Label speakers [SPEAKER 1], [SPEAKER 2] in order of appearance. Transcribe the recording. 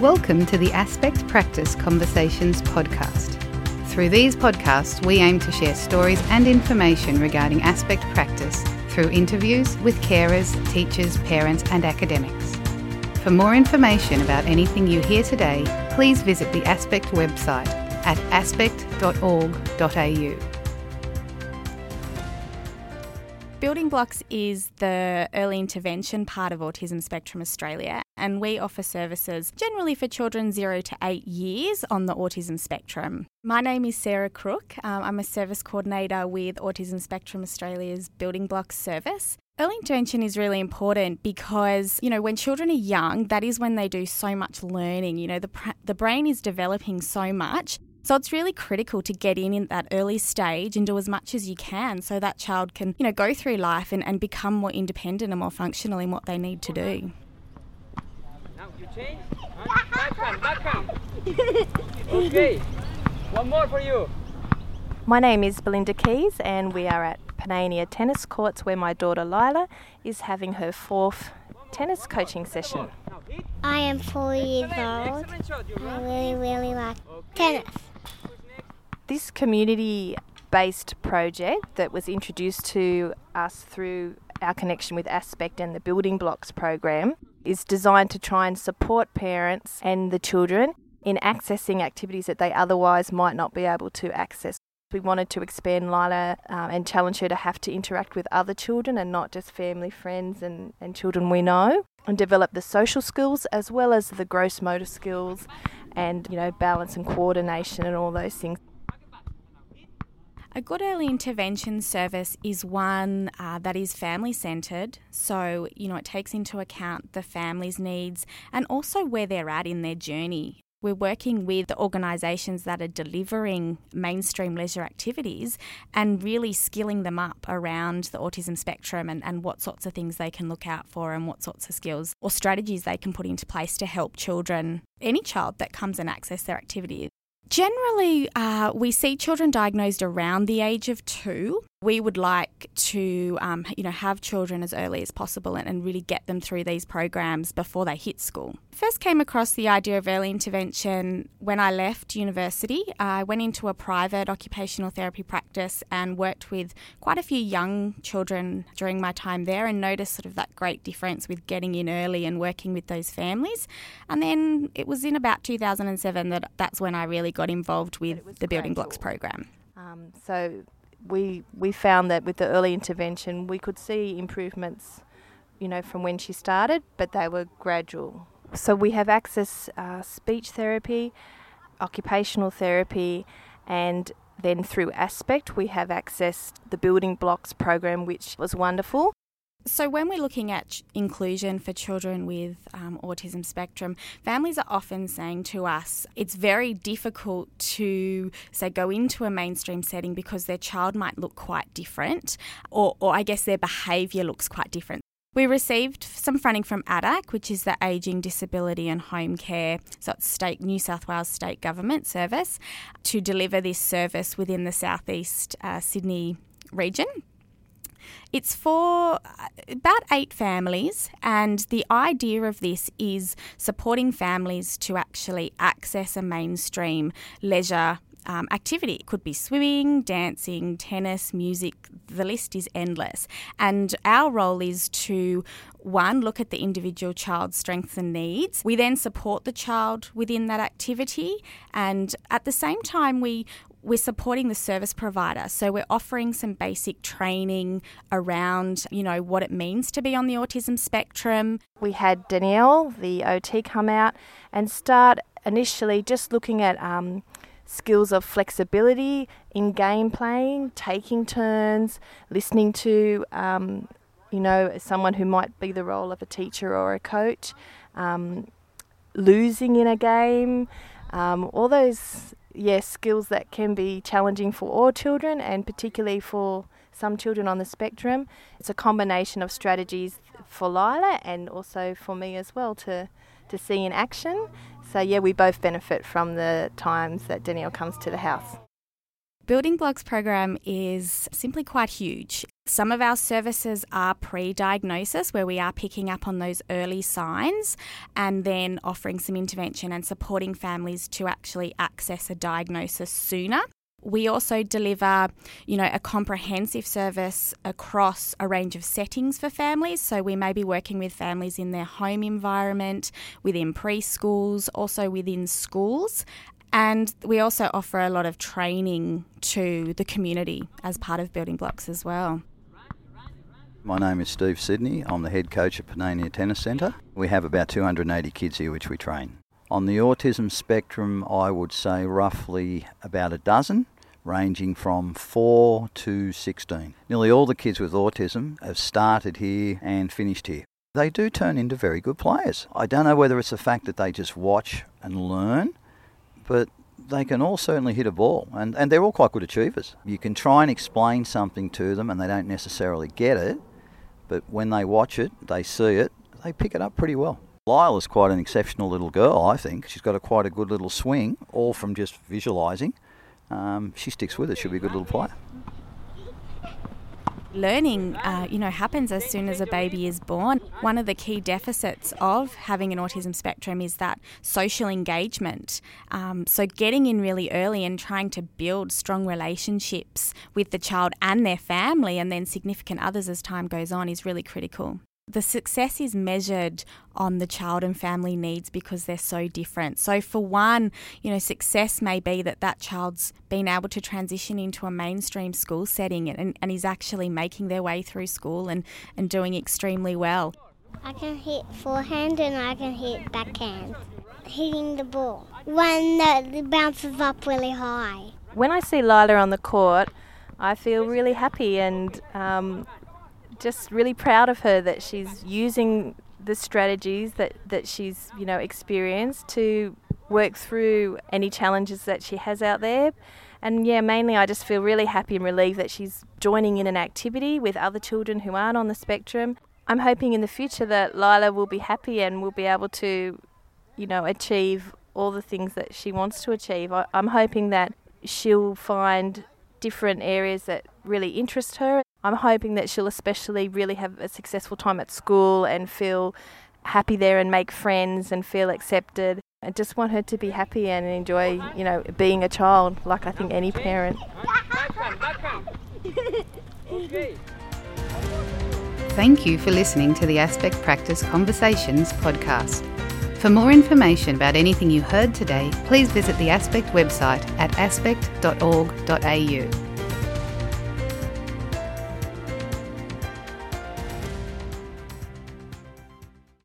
[SPEAKER 1] Welcome to the Aspect Practice Conversations podcast. Through these podcasts, we aim to share stories and information regarding aspect practice through interviews with carers, teachers, parents, and academics. For more information about anything you hear today, please visit the Aspect website at aspect.org.au.
[SPEAKER 2] Building Blocks is the early intervention part of Autism Spectrum Australia, and we offer services generally for children 0 to 8 years on the autism spectrum. My name is Sarah Crooke. Um, I'm a service coordinator with Autism Spectrum Australia's Building Blocks service. Early intervention is really important because, you know, when children are young, that is when they do so much learning. You know, the, the brain is developing so much so it's really critical to get in in that early stage and do as much as you can so that child can, you know, go through life and, and become more independent and more functional in what they need to do.
[SPEAKER 3] Now you change. Backhand, backhand. Okay. One more for you.
[SPEAKER 4] My name is Belinda Keys and we are at Panania Tennis Courts where my daughter Lila is having her fourth tennis coaching session.
[SPEAKER 5] I am four years old. I really, really like tennis.
[SPEAKER 4] This community based project that was introduced to us through our connection with Aspect and the Building Blocks program is designed to try and support parents and the children in accessing activities that they otherwise might not be able to access. We wanted to expand Lila um, and challenge her to have to interact with other children and not just family, friends, and, and children we know, and develop the social skills as well as the gross motor skills and, you know, balance and coordination and all those things.
[SPEAKER 2] A good early intervention service is one uh, that is family centred. So, you know, it takes into account the family's needs and also where they're at in their journey. We're working with organisations that are delivering mainstream leisure activities and really skilling them up around the autism spectrum and, and what sorts of things they can look out for and what sorts of skills or strategies they can put into place to help children, any child that comes and access their activity. Generally, uh, we see children diagnosed around the age of two. We would like to, um, you know, have children as early as possible and, and, really get them through these programs before they hit school. First came across the idea of early intervention when I left university. I went into a private occupational therapy practice and worked with quite a few young children during my time there, and noticed sort of that great difference with getting in early and working with those families. And then it was in about 2007 that that's when I really got involved with the Building Blocks program.
[SPEAKER 4] Um, so we we found that with the early intervention we could see improvements, you know, from when she started, but they were gradual. So we have access uh, speech therapy, occupational therapy, and then through Aspect we have access the Building Blocks program, which was wonderful.
[SPEAKER 2] So, when we're looking at inclusion for children with um, autism spectrum, families are often saying to us it's very difficult to, say, go into a mainstream setting because their child might look quite different, or, or I guess their behaviour looks quite different. We received some funding from ADHC, which is the Ageing, Disability and Home Care, so it's state New South Wales state government service, to deliver this service within the southeast uh, Sydney region. It's for uh, about eight families, and the idea of this is supporting families to actually access a mainstream leisure um, activity. It could be swimming, dancing, tennis, music, the list is endless. And our role is to, one, look at the individual child's strengths and needs. We then support the child within that activity, and at the same time, we we're supporting the service provider. So we're offering some basic training around, you know, what it means to be on the autism spectrum.
[SPEAKER 4] We had Danielle, the OT, come out and start initially just looking at um, skills of flexibility in game playing, taking turns, listening to, um, you know, someone who might be the role of a teacher or a coach, um, losing in a game, um, all those yes, skills that can be challenging for all children and particularly for some children on the spectrum. It's a combination of strategies for Lila and also for me as well to, to see in action. So, yeah, we both benefit from the times that Danielle comes to the house.
[SPEAKER 2] Building Blocks program is simply quite huge. Some of our services are pre diagnosis, where we are picking up on those early signs and then offering some intervention and supporting families to actually access a diagnosis sooner. We also deliver, you know, a comprehensive service across a range of settings for families. So we may be working with families in their home environment, within preschools, also within schools. And we also offer a lot of training to the community as part of Building Blocks as well.
[SPEAKER 6] My name is Steve Sidney. I'm the head coach at Panania Tennis Centre. We have about 280 kids here which we train. On the autism spectrum, I would say roughly about a dozen, ranging from 4 to 16. Nearly all the kids with autism have started here and finished here. They do turn into very good players. I don't know whether it's the fact that they just watch and learn, but they can all certainly hit a ball, and, and they're all quite good achievers. You can try and explain something to them, and they don't necessarily get it, but when they watch it, they see it, they pick it up pretty well. Lila is quite an exceptional little girl, I think. She's got a quite a good little swing, all from just visualising. Um, she sticks with it. She'll be a good little player.
[SPEAKER 2] Learning, uh, you know, happens as soon as a baby is born. One of the key deficits of having an autism spectrum is that social engagement. Um, so, getting in really early and trying to build strong relationships with the child and their family, and then significant others as time goes on, is really critical the success is measured on the child and family needs because they're so different. So, for one, you know, success may be that that child's been able to transition into a mainstream school setting and, and is actually making their way through school and, and doing extremely well.
[SPEAKER 5] I can hit forehand and I can hit backhand. Hitting the ball. One that bounces up really high.
[SPEAKER 4] When I see Lila on the court, I feel really happy and um, just really proud of her that she's using the strategies that, that she's you know experienced to work through any challenges that she has out there. And yeah, mainly I just feel really happy and relieved that she's joining in an activity with other children who aren't on the spectrum. I'm hoping in the future that Lila will be happy and will be able to, you know, achieve all the things that she wants to achieve. I, I'm hoping that she'll find different areas that really interest her. I'm hoping that she'll especially really have a successful time at school and feel happy there and make friends and feel accepted. I just want her to be happy and enjoy, you know, being a child like I think any parent.
[SPEAKER 1] Thank you for listening to the Aspect Practice Conversations podcast. For more information about anything you heard today, please visit the Aspect website at aspect.org.au.